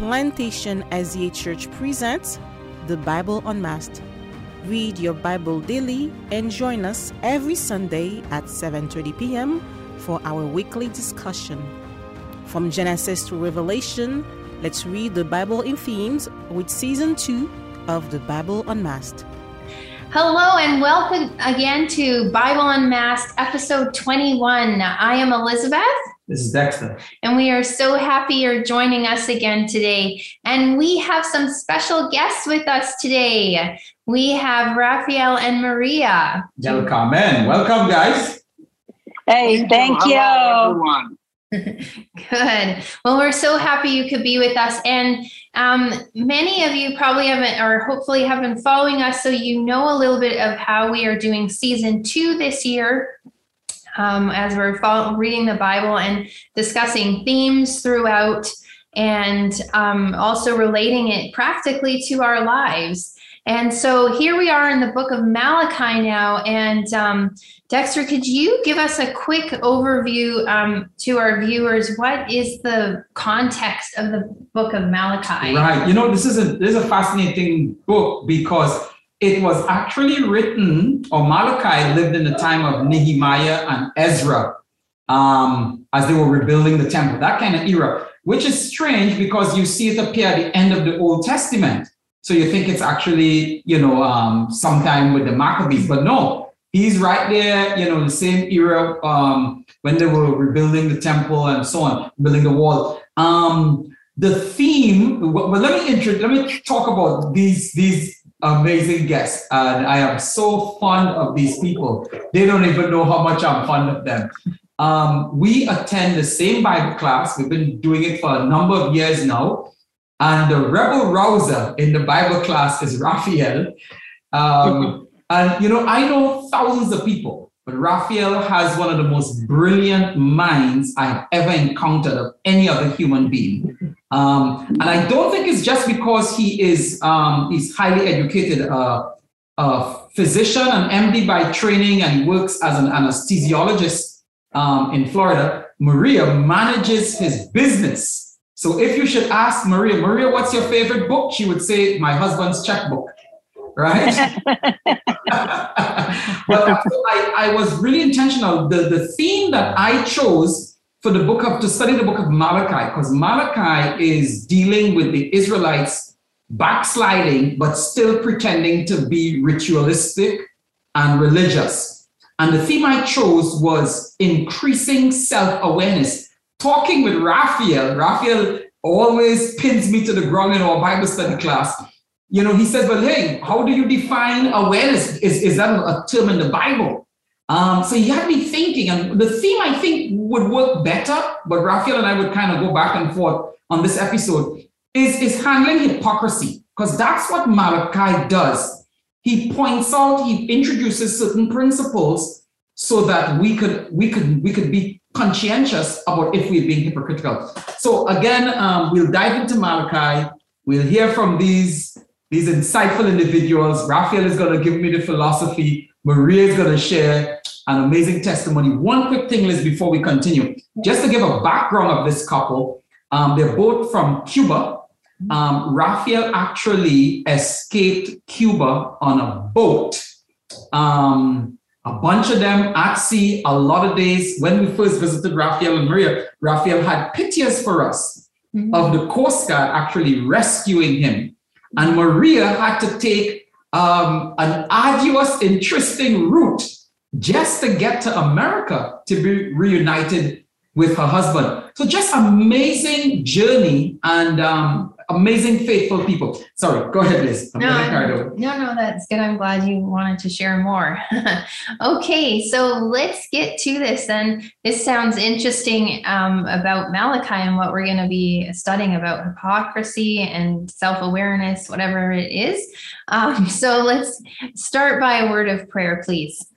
Plantation SDA Church presents the Bible Unmasked. Read your Bible daily and join us every Sunday at 7:30 p.m. for our weekly discussion. From Genesis to Revelation, let's read the Bible in themes with season 2 of the Bible Unmasked. Hello and welcome again to Bible Unmasked, episode 21. I am Elizabeth. This is Dexter. And we are so happy you're joining us again today. And we have some special guests with us today. We have Raphael and Maria. Welcome, in. Welcome, guys. Hey, thank you. Hello, everyone. Good. Well, we're so happy you could be with us. And um, many of you probably haven't, or hopefully have been following us, so you know a little bit of how we are doing season two this year. Um, as we're reading the Bible and discussing themes throughout, and um, also relating it practically to our lives. And so here we are in the book of Malachi now. And um, Dexter, could you give us a quick overview um, to our viewers? What is the context of the book of Malachi? Right. You know, this is a this is a fascinating book because it was actually written, or Malachi lived in the time of Nehemiah and Ezra um, as they were rebuilding the temple, that kind of era, which is strange because you see it appear at the end of the Old Testament. So you think it's actually, you know, um, sometime with the Maccabees, but no, he's right there, you know, the same era um, when they were rebuilding the temple and so on, building the wall. Um, the theme, well, let me intro, let me talk about these these amazing guests, and I am so fond of these people. They don't even know how much I'm fond of them. Um, we attend the same Bible class. We've been doing it for a number of years now. And the rebel rouser in the Bible class is Raphael. Um, and, you know, I know thousands of people, but Raphael has one of the most brilliant minds I have ever encountered of any other human being. Um, and I don't think it's just because he is um, he's highly educated, uh, a physician, an MD by training, and he works as an anesthesiologist um, in Florida. Maria manages his business. So if you should ask Maria, Maria, what's your favorite book? She would say, my husband's checkbook, right? but I, I was really intentional. The, the theme that I chose for the book of, to study the book of Malachi, because Malachi is dealing with the Israelites backsliding, but still pretending to be ritualistic and religious. And the theme I chose was increasing self awareness. Talking with Raphael, Raphael always pins me to the ground in our Bible study class. You know, he says, Well, hey, how do you define awareness? Is, is that a term in the Bible? Um, so you had me thinking, and the theme I think would work better, but Raphael and I would kind of go back and forth on this episode, is, is handling hypocrisy, because that's what Malachi does. He points out, he introduces certain principles so that we could we could we could be conscientious about if we're being hypocritical. So again, um, we'll dive into Malachi. We'll hear from these these insightful individuals. Raphael is going to give me the philosophy. Maria is going to share an amazing testimony. One quick thing, Liz, before we continue, just to give a background of this couple. Um, they're both from Cuba. Um, Raphael actually escaped Cuba on a boat. Um, a bunch of them at sea, a lot of days. When we first visited Raphael and Maria, Raphael had pictures for us mm-hmm. of the Coast Guard actually rescuing him. And Maria had to take um, an arduous, interesting route just to get to America to be reunited with her husband. So just amazing journey and um, amazing, faithful people. Sorry, go ahead, Liz. I'm no, no, no, that's good. I'm glad you wanted to share more. okay, so let's get to this then. This sounds interesting um, about Malachi and what we're going to be studying about hypocrisy and self awareness, whatever it is. Um, so let's start by a word of prayer, please.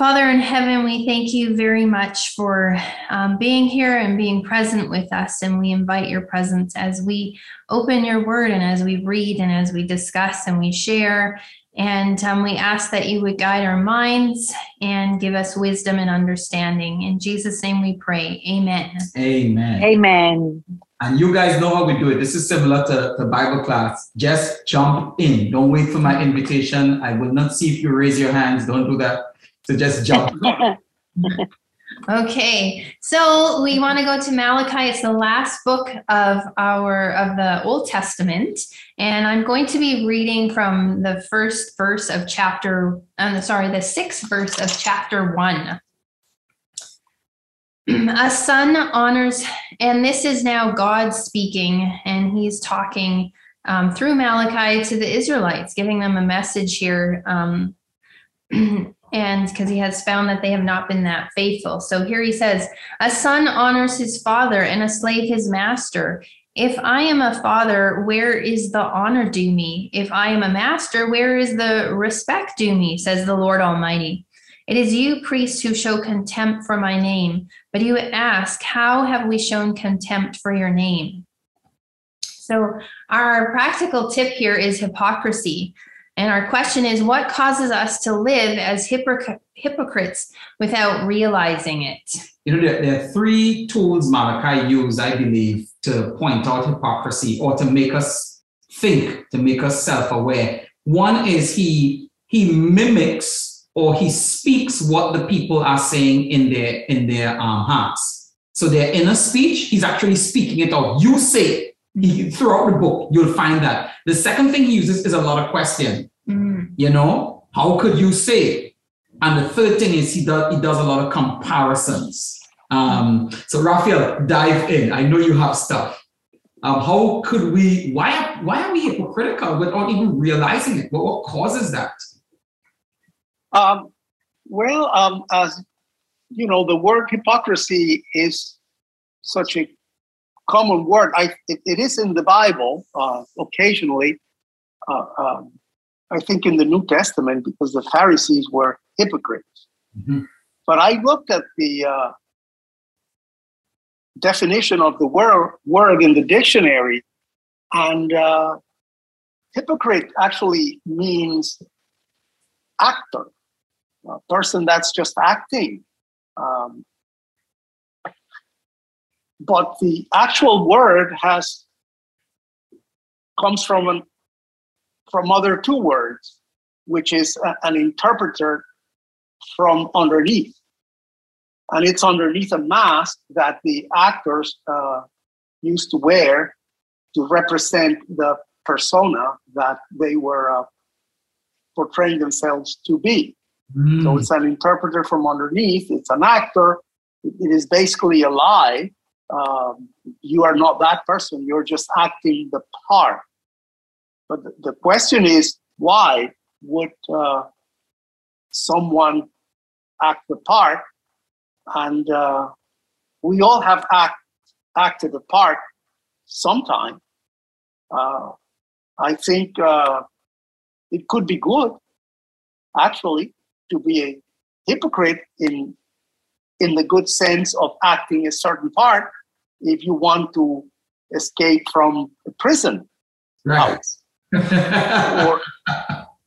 Father in heaven, we thank you very much for um, being here and being present with us. And we invite your presence as we open your word and as we read and as we discuss and we share. And um, we ask that you would guide our minds and give us wisdom and understanding. In Jesus' name we pray. Amen. Amen. Amen. And you guys know how we do it. This is similar to, the Bible class. Just jump in. Don't wait for my invitation. I will not see if you raise your hands. Don't do that. So just jump. Okay, so we want to go to Malachi. It's the last book of our of the Old Testament, and I'm going to be reading from the first verse of chapter. Um, sorry, the sixth verse of chapter one. A son honors, and this is now God speaking, and He's talking um, through Malachi to the Israelites, giving them a message here. Um, and because he has found that they have not been that faithful. So here he says, A son honors his father, and a slave his master. If I am a father, where is the honor due me? If I am a master, where is the respect due me? Says the Lord Almighty. It is you, priests, who show contempt for my name. But you ask, How have we shown contempt for your name? So, our practical tip here is hypocrisy. And our question is what causes us to live as hypocrites without realizing it? You know, there, there, are three tools Malachi used, I believe, to point out hypocrisy or to make us think, to make us self-aware. One is he he mimics or he speaks what the people are saying in their in their um, hearts. So their inner speech, he's actually speaking it out. You say he, throughout the book, you'll find that. The second thing he uses is a lot of question. Mm. You know, how could you say? And the third thing is he does he does a lot of comparisons. Um, so Raphael, dive in. I know you have stuff. Um, how could we? Why why are we hypocritical without even realizing it? What, what causes that? Um, well, um, as you know, the word hypocrisy is such a common word. I it, it is in the Bible uh, occasionally. Uh, um, I think, in the New Testament because the Pharisees were hypocrites. Mm-hmm. But I looked at the uh, definition of the word, word in the dictionary, and uh, hypocrite actually means actor, a person that's just acting. Um, but the actual word has comes from an from other two words, which is a, an interpreter from underneath. And it's underneath a mask that the actors uh, used to wear to represent the persona that they were uh, portraying themselves to be. Mm. So it's an interpreter from underneath, it's an actor, it is basically a lie. Um, you are not that person, you're just acting the part. But the question is, why would uh, someone act the part? And uh, we all have act, acted the part sometime. Uh, I think uh, it could be good, actually, to be a hypocrite in in the good sense of acting a certain part if you want to escape from a prison right. house or,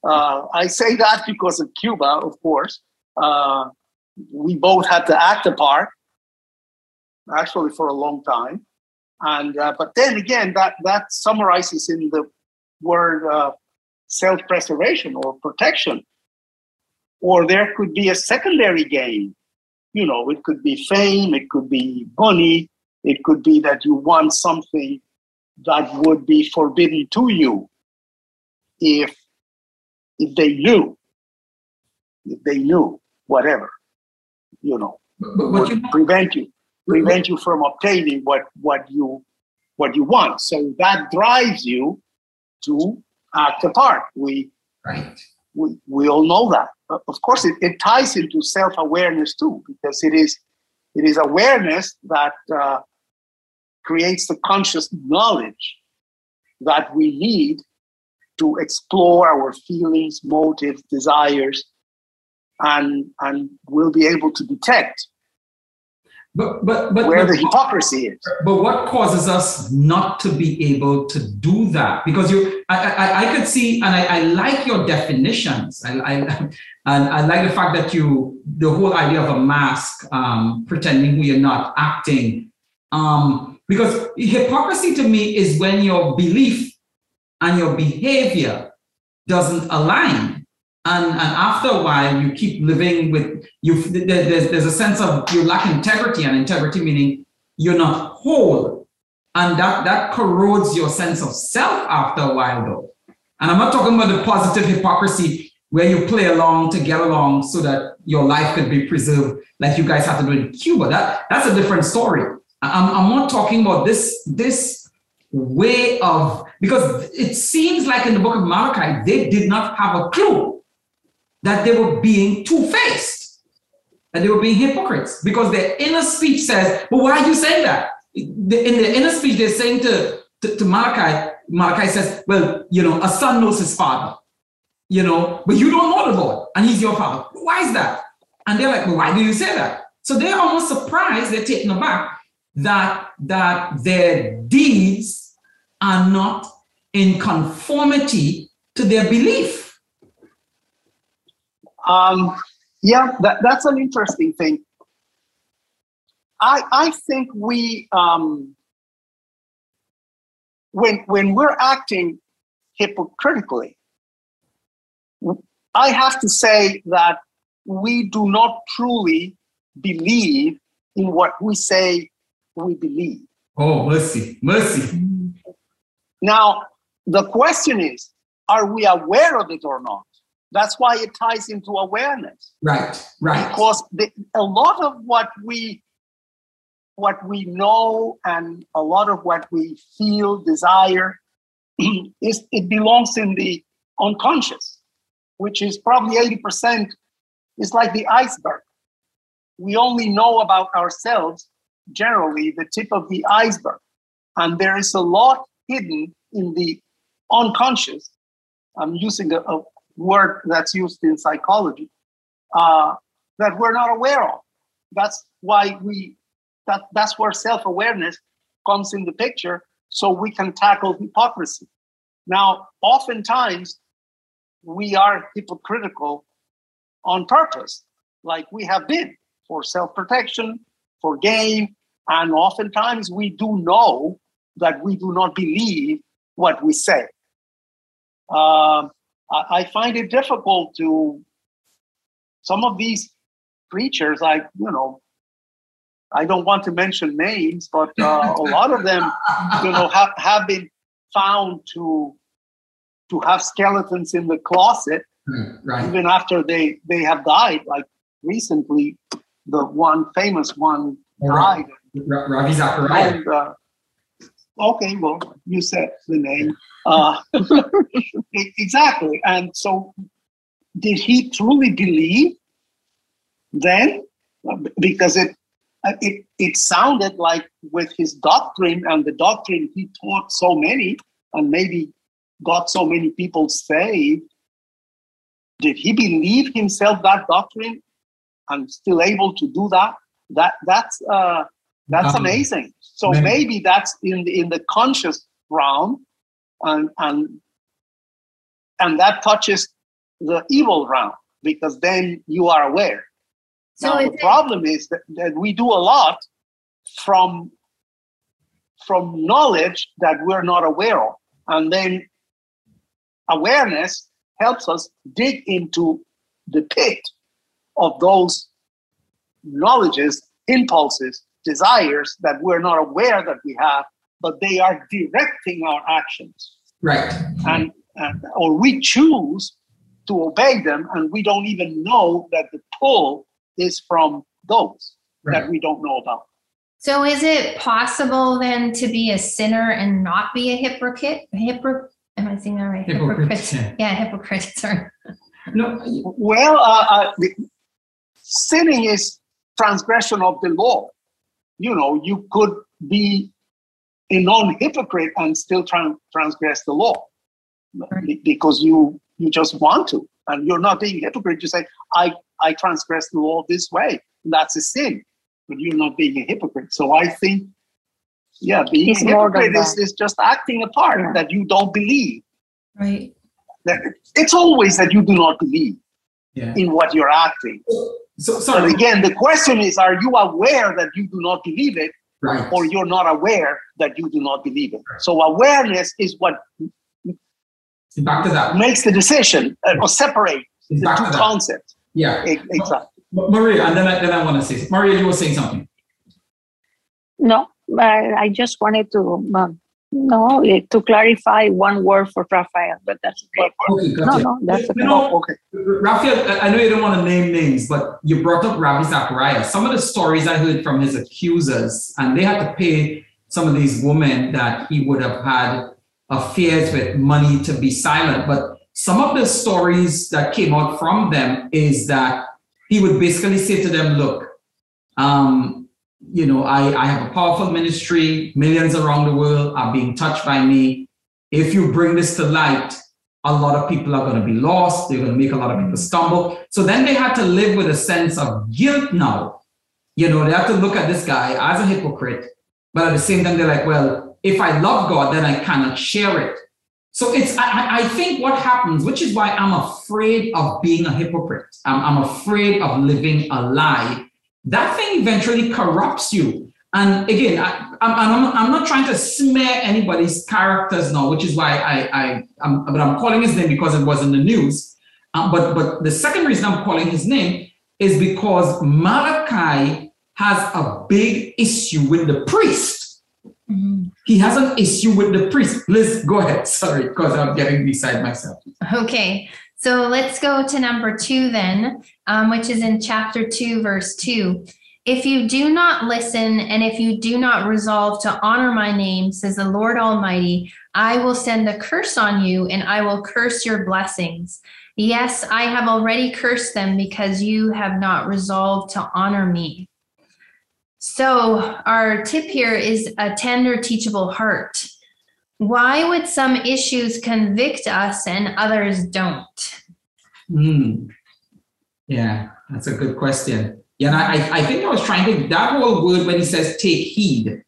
uh, I say that because of Cuba, of course. Uh, we both had to act a part, actually, for a long time. And uh, but then again, that that summarizes in the word uh, self-preservation or protection. Or there could be a secondary gain. You know, it could be fame, it could be money, it could be that you want something that would be forbidden to you if if they knew, if they knew whatever, you know, but, but you, prevent you prevent you from obtaining what what you what you want. So that drives you to act apart. We right. We, we all know that. Of course, it, it ties into self awareness too, because it is it is awareness that uh, creates the conscious knowledge that we need to explore our feelings, motives, desires, and and we'll be able to detect but, but, but, where the hypocrisy is. But what causes us not to be able to do that? Because you, I, I, I could see, and I, I like your definitions. I, I, and I like the fact that you, the whole idea of a mask, um, pretending we are not acting. Um, because hypocrisy to me is when your belief and your behavior doesn't align. And, and after a while, you keep living with you. There's, there's a sense of you lack integrity, and integrity meaning you're not whole, and that that corrodes your sense of self after a while, though. And I'm not talking about the positive hypocrisy where you play along to get along so that your life could be preserved, like you guys have to do in Cuba. That that's a different story. I'm, I'm not talking about this this way of because it seems like in the book of Malachi they did not have a clue that they were being two-faced, that they were being hypocrites because their inner speech says, "But why are you saying that?" In their inner speech, they're saying to, to, to Malachi, Malachi says, "Well, you know, a son knows his father." you know, but you don't know the Lord and he's your father. Why is that? And they're like, well, why do you say that? So they're almost surprised, they're taken aback that, that their deeds are not in conformity to their belief. Um, yeah, that, that's an interesting thing. I, I think we, um, when, when we're acting hypocritically, I have to say that we do not truly believe in what we say we believe. Oh, mercy, mercy. Now, the question is are we aware of it or not? That's why it ties into awareness. Right, right. Because the, a lot of what we what we know and a lot of what we feel, desire, is it belongs in the unconscious which is probably 80%, is like the iceberg. We only know about ourselves, generally, the tip of the iceberg. And there is a lot hidden in the unconscious. I'm using a, a word that's used in psychology uh, that we're not aware of. That's why we, that, that's where self awareness comes in the picture so we can tackle hypocrisy. Now, oftentimes, we are hypocritical on purpose, like we have been for self protection, for game. and oftentimes we do know that we do not believe what we say. Uh, I, I find it difficult to some of these preachers, like, you know, I don't want to mention names, but uh, a lot of them, you know, have, have been found to to have skeletons in the closet hmm, right. even after they they have died like recently the one famous one died ravi zachariah. And, uh, okay well you said the name. Uh, exactly. And so did he truly believe then? Because it it, it sounded like with his doctrine and the doctrine he taught so many and maybe got so many people saved, did he believe himself that doctrine and still able to do that? That that's uh, that's um, amazing. So maybe. maybe that's in the in the conscious realm, and and and that touches the evil realm because then you are aware. So now, the problem is that, that we do a lot from from knowledge that we're not aware of, and then awareness helps us dig into the pit of those knowledges, impulses, desires that we're not aware that we have, but they are directing our actions. Right. And, and or we choose to obey them, and we don't even know that the pull is from those right. that we don't know about. So, is it possible then to be a sinner and not be a hypocrite? Hypocrite? Am I saying that right? Hypocrite. Yeah, hypocrite. Sorry. No. Well, uh, uh, sinning is transgression of the law. You know, you could be a non-hypocrite and still trans- transgress the law right. because you you just want to, and you're not being hypocrite. You say, "I I transgress the law this way." That's a sin, but you're not being a hypocrite. So I think yeah, being a hypocrite is, is just acting a part yeah. that you don't believe. Right. That It's always that you do not believe yeah. in what you're acting. So, sorry. But again, the question is: Are you aware that you do not believe it, Right. or you're not aware that you do not believe it. So awareness is what Back to that. makes the decision uh, or separate the two concepts. Yeah. E- Exactly. Maria, and then I, then I want to say, Maria, you were saying something. No, I, I just wanted to um, no eh, to clarify one word for Raphael, but that's okay. Okay, No, gotcha. no, that's You okay. know, Oh, okay. Raphael, I- I know you don't want to name names, but you brought up Ravi Zacharias. Some of the stories I heard from his accusers, and they had to pay some of these women that he would have had affairs with money to be silent. But some of the stories that came out from them is that he would basically say to them, look, um, you know, I, I have a powerful ministry, millions around the world are being touched by me. If you bring this to light, a lot of people are going to be lost. They're going to make a lot of people stumble. So then they had to live with a sense of guilt now. You know, they have to look at this guy as a hypocrite, but at the same time, they're like, well, if I love God, then I cannot share it. So it's, I, I- think what happens, which is why I'm afraid of being a hypocrite. I'm, I'm afraid of living a lie. That thing eventually corrupts you. And again, I, I'm not trying to smear anybody's characters now, which is why I, I, I'm, but I'm calling his name because it was in the news. Um, but, but the second reason I'm calling his name is because Malachi has a big issue with the priest. Mhm. He has an issue with the priest. Liz, go ahead. Sorry, because I'm getting beside myself. Okay, so let's go to number two then, um, which is in chapter two, verse two. If you do not listen and if you do not resolve to honor my name, says the Lord Almighty, I will send a curse on you and I will curse your blessings. Yes, I have already cursed them because you have not resolved to honor me. So, our tip here is a tender, teachable heart. Why would some issues convict us and others don't? Hmm. Yeah, that's a good question. Yeah, and I, I- think I was trying to, that whole word when he says take heed,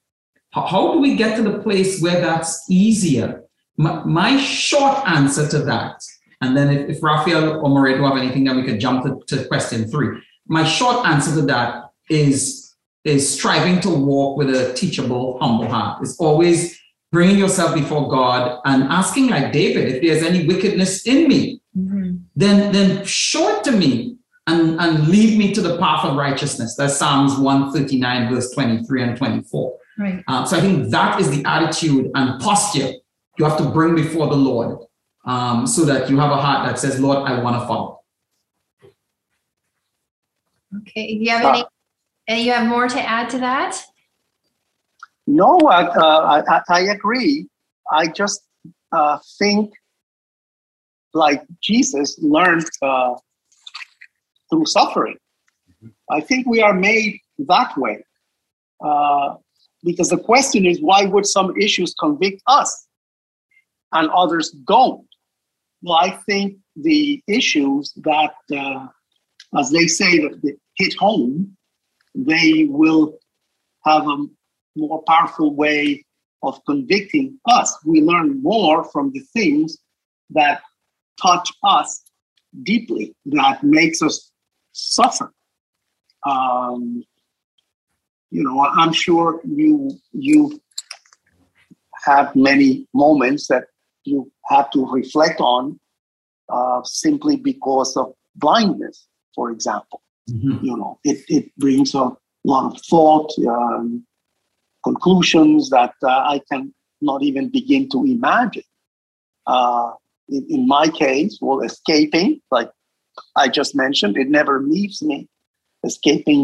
how, how do we get to the place where that's easier? My, my short answer to that, and then if, if Raphael or do have anything, then we could jump to, to question three. My short answer to that is, is striving to walk with a teachable, humble heart. It's always bringing yourself before God and asking like David, if there's any wickedness in me, then then show it to me and, and lead me to the path of righteousness. That's Psalms 139, verse 23 and 24. Right. Uh, so I think that is the attitude and posture you have to bring before the Lord um, so that you have a heart that says, Lord, I want to follow. Okay. Do you have any? And you have more to add to that? No, I, uh, I, I agree. I just uh, think like Jesus learned uh, through suffering. I think we are made that way. Uh, because the question is, why would some issues convict us and others don't? Well, I think the issues that, uh, as they say, that that hit home, they will have a more powerful way of convicting us. We learn more from the things that touch us deeply, that makes us suffer. Um, you know, I'm sure you you have many moments that you have to reflect on uh, simply because of blindness, for example you know it, it brings a lot of thought um, conclusions that uh, i can not even begin to imagine uh, in, in my case well escaping like i just mentioned it never leaves me escaping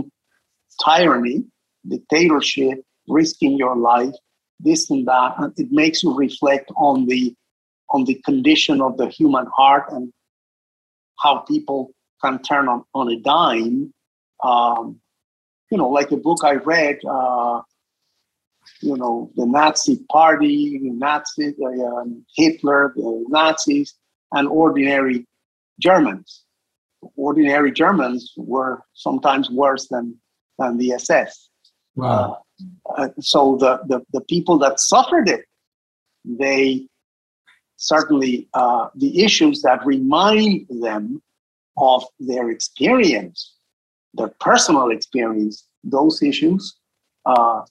tyranny dictatorship risking your life this and that it makes you reflect on the on the condition of the human heart and how people can turn on, on a dime. Um, you know, like a book I read, uh, you know, the Nazi party, the Nazi, uh, um, Hitler, the Nazis, and ordinary Germans. Ordinary Germans were sometimes worse than, than the SS. Wow. Uh, so the, the, the people that suffered it, they certainly, uh, the issues that remind them of their experience, their personal experience, those issues, uh,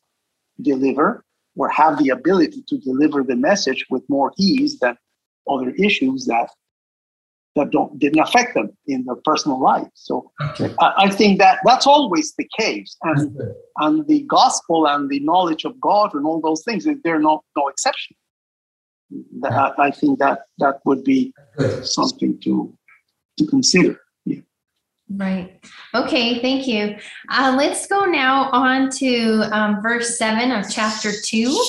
deliver or have the ability to deliver the message with more ease than other issues that that don't didn't affect them in their personal life. So Okay. I, I think that that's always the case, and and the gospel and the knowledge of God and all those things, they're no no exception. That, I, I think that that would be something to to consider. Right. Okay, thank you. Uh, let's go now on to um, verse 7 of chapter 2.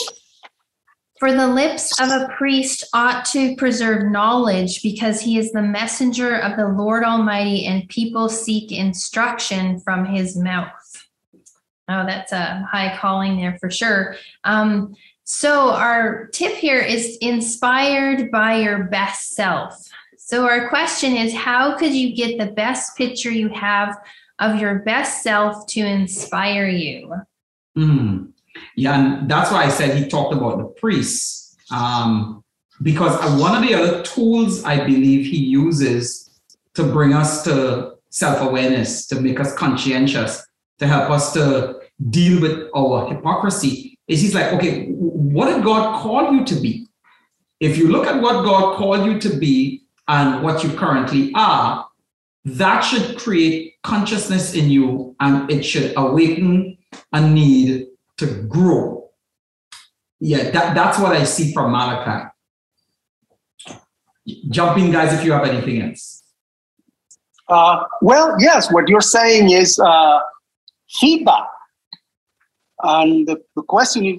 For the lips of a priest ought to preserve knowledge because he is the messenger of the Lord Almighty and people seek instruction from his mouth. Oh, that's a high calling there for sure. Um, so, our tip here is inspired by your best self. So, our question is how could you get the best picture you have of your best self to inspire you? Mm. Yeah, and that's why I said he talked about the priests. Um, because one of the other tools I believe he uses to bring us to self awareness, to make us conscientious, to help us to deal with our hypocrisy is he's like, okay, what did God call you to be? If you look at what God called you to be and what you currently are, that should create consciousness in you and it should awaken a need to grow. Yeah, that, that's what I see from Malachi. Jump in, guys, if you have anything else. Uh, well, yes, what you're saying is uh, feedback. And the, the question is,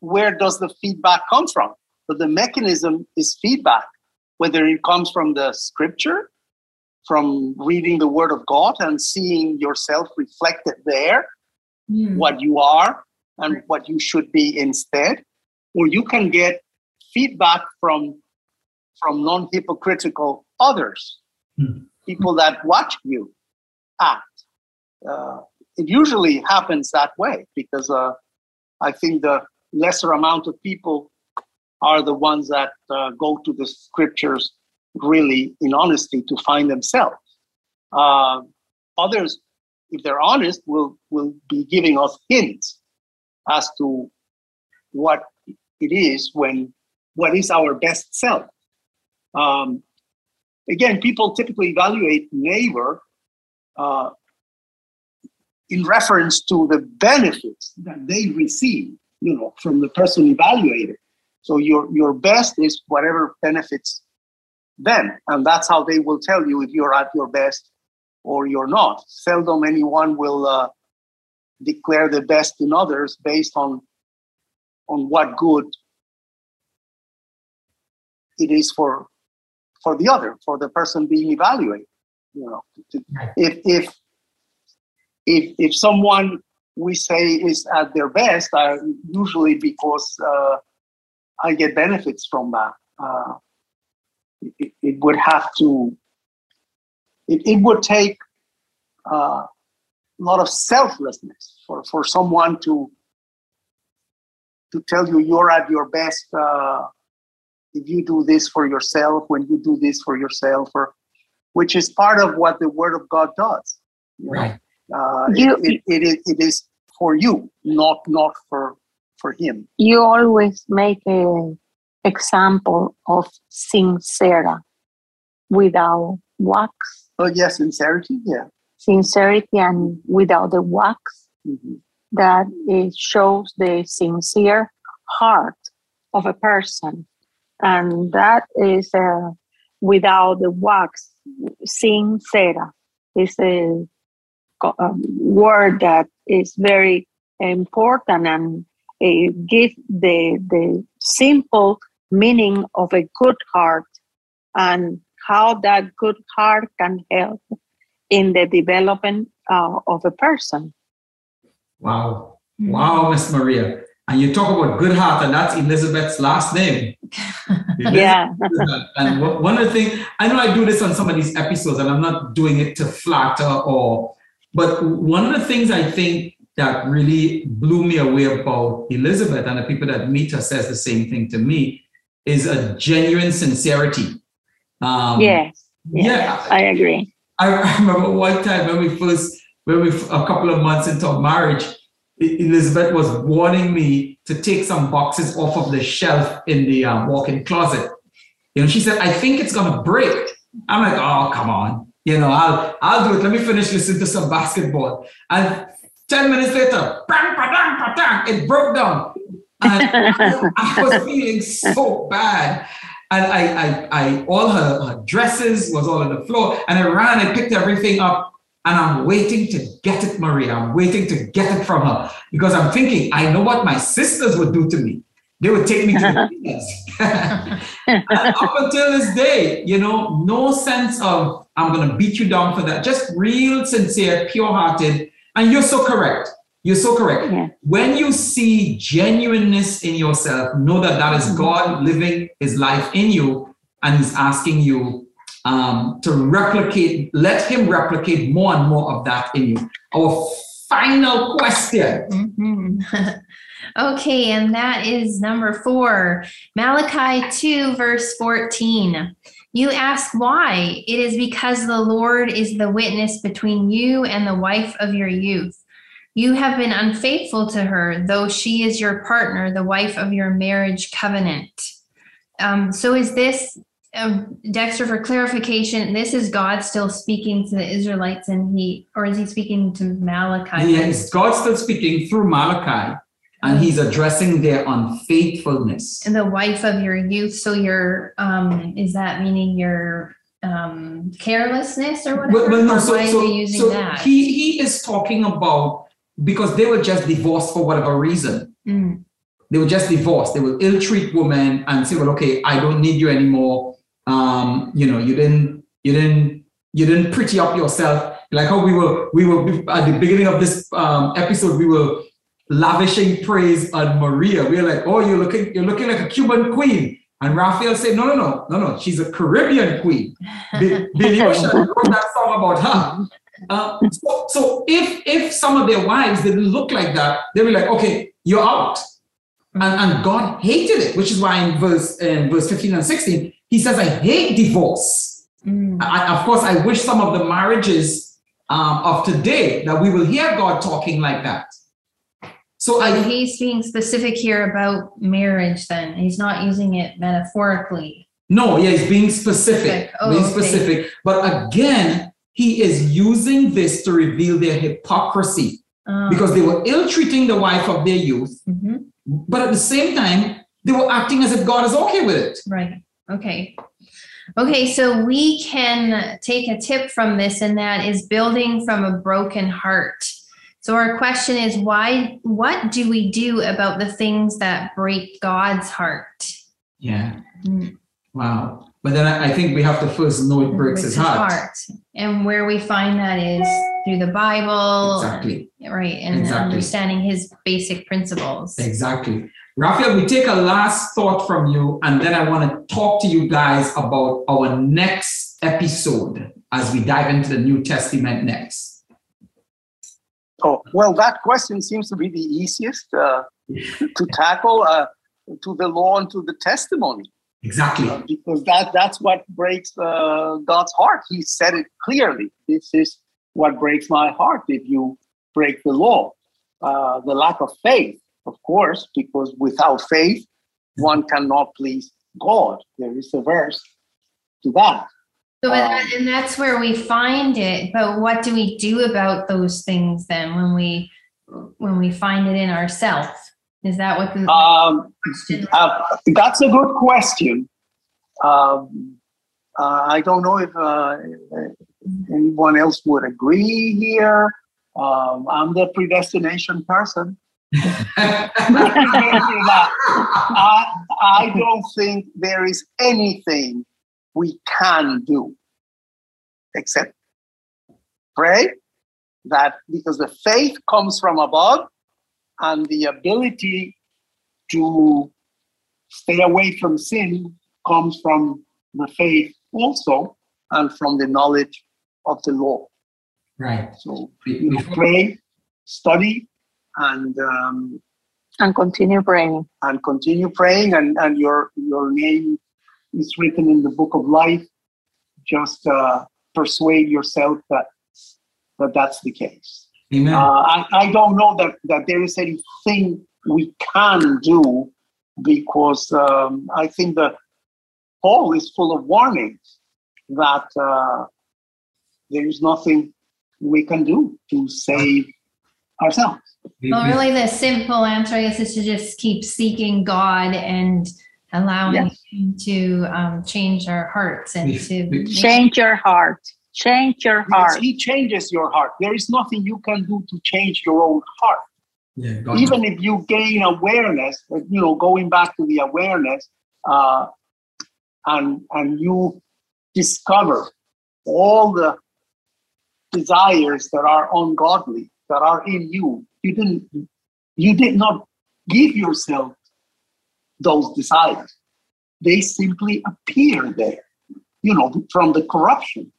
where does the feedback come from? But the mechanism is feedback, whether it comes from the scripture, from reading the word of God and seeing yourself reflected there, Hmm. what you are and what you should be instead, or you can get feedback from from non-hypocritical others, Hmm. people that watch you act. Uh, it usually happens that way because uh, I think the lesser amount of people are the ones that uh, go to the scriptures really in honesty to find themselves. Uh, others, if they're honest, will will be giving us hints as to what it is when what is our best self. Um, again, people typically evaluate neighbor uh, in reference to the benefits that they receive, you know, from the person evaluated. So your your best is whatever benefits them, and that's how they will tell you if you're at your best or you're not. Seldom anyone will uh, declare the best in others based on on what good it is for for the other, for the person being evaluated. You know, if if if if someone we say is at their best, uh, usually because uh, I get benefits from that. Uh, it, it would have to. It, it would take uh, a lot of selflessness for, for someone to to tell you you're at your best uh, if you do this for yourself when you do this for yourself or which is part of what the word of god does you know? Right. uh, You- it, it, it, is, it is for you not not for for him. You always make a example of sincera without wax, oh yes sincerity yeah. Sincerity and without the wax Mhm. that it shows the sincere heart of a person. And that is uh, without the wax sincera is a, a word that is very important and it gives the the simple meaning of a good heart and how that good heart can help in the development uh, of a person Wow. Wow, Miss Maria. And you talk about good heart, and that's Elizabeth's last name. yeah and one one of the things I know I do this on some of these episodes, and I'm not doing it to flatter or, but one of the things I think that really blew me away about Elizabeth and the people that meet her says the same thing to me is a genuine sincerity. Um, yes yes, Yeah. i agree I remember one time when we first, when we a couple of months into our marriage, Elizabeth was warning me to take some boxes off of the shelf in the um, walk-in closet. You know, she said, "I think it's gonna break." I'm like, "Oh, come on." You know, I'll I'll do it. Let me finish listening to some basketball. And 10 minutes later, bang, bang, bang, it broke down. And I, I was feeling so bad. And I, I, I, all her, her dresses was all on the floor. And I ran and picked everything up. And I'm waiting to get it, Maria. I'm waiting to get it from her because I'm thinking, I know what my sisters would do to me. They would take me to the cleaners. up until this day, you know, no sense of I'm going to beat you down for that. Just real, sincere, pure hearted. And you're so correct. You're so correct. Yeah. When you see genuineness in yourself, know that that is God living his life in you and he's asking you um, to replicate, let him replicate more and more of that in you. Our final question. Mm-hmm. okay, and that is number four Malachi 2, verse 14. You ask why? It is because the Lord is the witness between you and the wife of your youth. You have been unfaithful to her, though she is your partner, the wife of your marriage covenant. Um, so, is this, uh, Dexter, for clarification, this is God still speaking to the Israelites, and he, or is he speaking to Malachi? Yes, God's still speaking through Malachi, and he's addressing their unfaithfulness. And the wife of your youth. So, your, um, is that meaning your um, carelessness or whatever? Well, well, no, so, why so, are you using so that? he he is talking about because they were just divorced for whatever reason. Mm, They were just divorced. They will ill treat women and say, "Well, okay, I don't need you anymore. Um, you know, you didn't, you didn't, you didn't pretty up yourself." Like how we were, we were at the beginning of this um, episode, we were lavishing praise on Maria. We are like, "Oh, you're looking, you're looking like a Cuban queen." And Raphael said, "No, no, no, no, no. She's a Caribbean queen." Bi- Billy Ocean wrote that song about her. Uh, so, so if if some of their wives didn't look like that, they were like, okay, you're out. And, and God hated it, which is why in verse in verse 15 and 16, he says, I hate divorce. mm, I, of course, I wish some of the marriages um, of today that we will hear God talking like that. So I he's being specific here about marriage then. He's not using it metaphorically. no, yeah, he's being specific, Oh, being okay. specific. But again, he is using this to reveal their hypocrisy Um, because they were ill-treating the wife of their youth, mhm, but at the same time, they were acting as if God is okay with it. right. Okay. Okay, so we can take a tip from this, and that is building from a broken heart. So our question is why what do we do about the things that break God's heart? Yeah. Mm. Wow. But then I, think we have to first know it breaks his heart. And where we find that is through the Bible. Exactly. Right. And Exactly. understanding his basic principles. Exactly. Raphael, we take a last thought from you, and then I want to talk to you guys about our next episode as we dive into the New Testament next. Oh, well, that question seems to be the easiest uh, to tackle uh, to the law and to the testimony, Exactly. uh, because that, that's what breaks uh, God's heart. He said it clearly. This is what breaks my heart if you break the law. Uh, the lack of faith, of course, because without faith, one cannot please God. There is a verse to that. So, and, Um, that, and that's where we find it. But what do we do about those things then when we when we find it in ourselves? Is that what the Um, question? Uh, that's a good question. Um, uh, I don't know if uh, anyone else would agree here. Um, I'm the predestination person. I, I don't think there is anything we can do except pray that because the faith comes from above and the ability to stay away from sin comes from the faith also and from the knowledge of the law. right. So Be- you know, pray, study, and um, and continue praying. and continue praying, and, and your your name is written in the book of life. Just uh, persuade yourself that that that's the case. Amen. Uh, I, I don't know that, that there is anything we can do because um, I think that Paul is full of warnings that uh, there is nothing we can do to save ourselves. Well, really, the simple answer, I guess, is to just keep seeking God and allowing Yes. Him to um, change our hearts and to Change your heart. Change your Because heart. he changes your heart. There is nothing you can do to change your own heart. Yeah, God. Even if you gain awareness, you know, going back to the awareness, uh, and and you discover all the desires that are ungodly that are in you. You didn't. You did not give yourself those desires. They simply appear there. You know, from the corruption.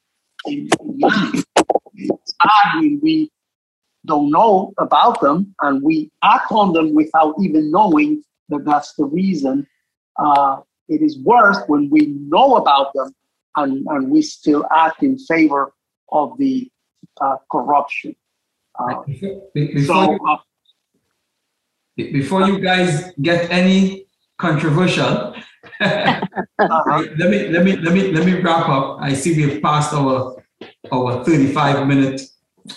It's bad when we don't know about them and we act on them without even knowing that that's the reason. Uh, it is worse when we know about them and, and we still act in favor of the uh, corruption. Uh, Be- Before, so, uh, before you guys get any controversial, uh-huh. let me let me let me let me wrap up. I see we've passed our our 35 minute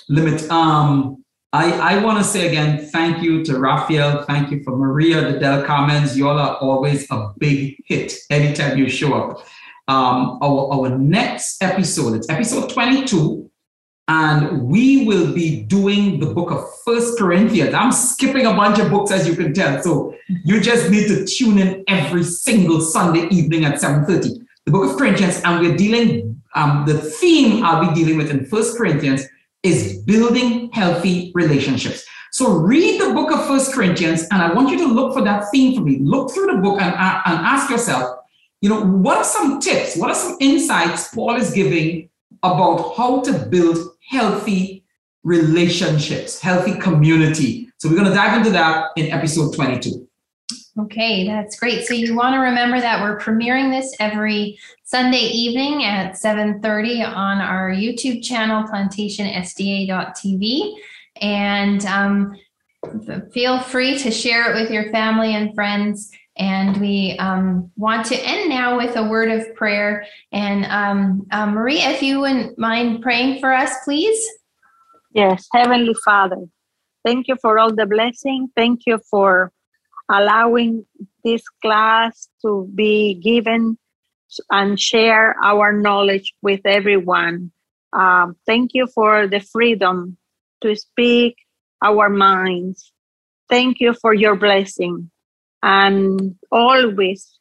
limit. Um, I I want to say again, thank you to Raphael, thank you for Maria, the Del Carmens. You all are always a big hit anytime you show up. Um, our our next episode, it's episode 22, and we will be doing the book of First Corinthians. I'm skipping a bunch of books, as you can tell. So you just need to tune in every single Sunday evening at 7:30. The book of Corinthians, and we're dealing. Um, the theme I'll be dealing with in First Corinthians is building healthy relationships. So read the book of First Corinthians, and I want you to look for that theme for me. Look through the book and, uh, and ask yourself, you know, what are some tips? What are some insights Paul is giving about how to build healthy relationships, healthy community? So we're going to dive into that in episode 22. Okay, that's great. So you want to remember that we're premiering this every Sunday evening at 7:30 on our YouTube channel, plantationsda.tv, and um, feel free to share it with your family and friends. And we um, want to end now with a word of prayer. And um, uh, Maria, if you wouldn't mind praying for us, please. Yes, Heavenly Father, thank you for all the blessing. Thank you for allowing this class to be given and share our knowledge with everyone. Um, thank you for the freedom to speak our minds. Thank you for your blessing and always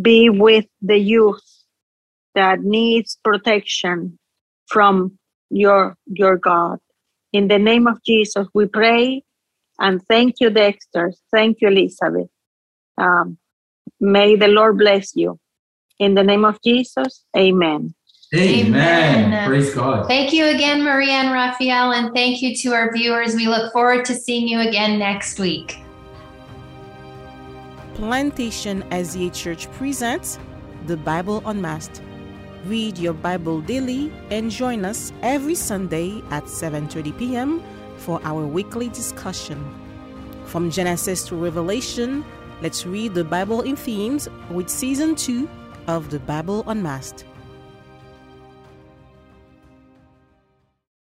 be with the youth that needs protection from your your God. In the name of Jesus, we pray and thank you, Dexter. Thank you, Elizabeth. Um, may the Lord bless you. In the name of Jesus, Amen. Amen. Amen. Praise God. Thank you again, Maria and Raphael, and thank you to our viewers. We look forward to seeing you again next week. Plantation SDA Church presents the Bible Unmasked. Read your Bible daily and join us every Sunday at 7:30 p.m. for our weekly discussion. From Genesis to Revelation, let's read the Bible in themes with season 2 of the Bible Unmasked.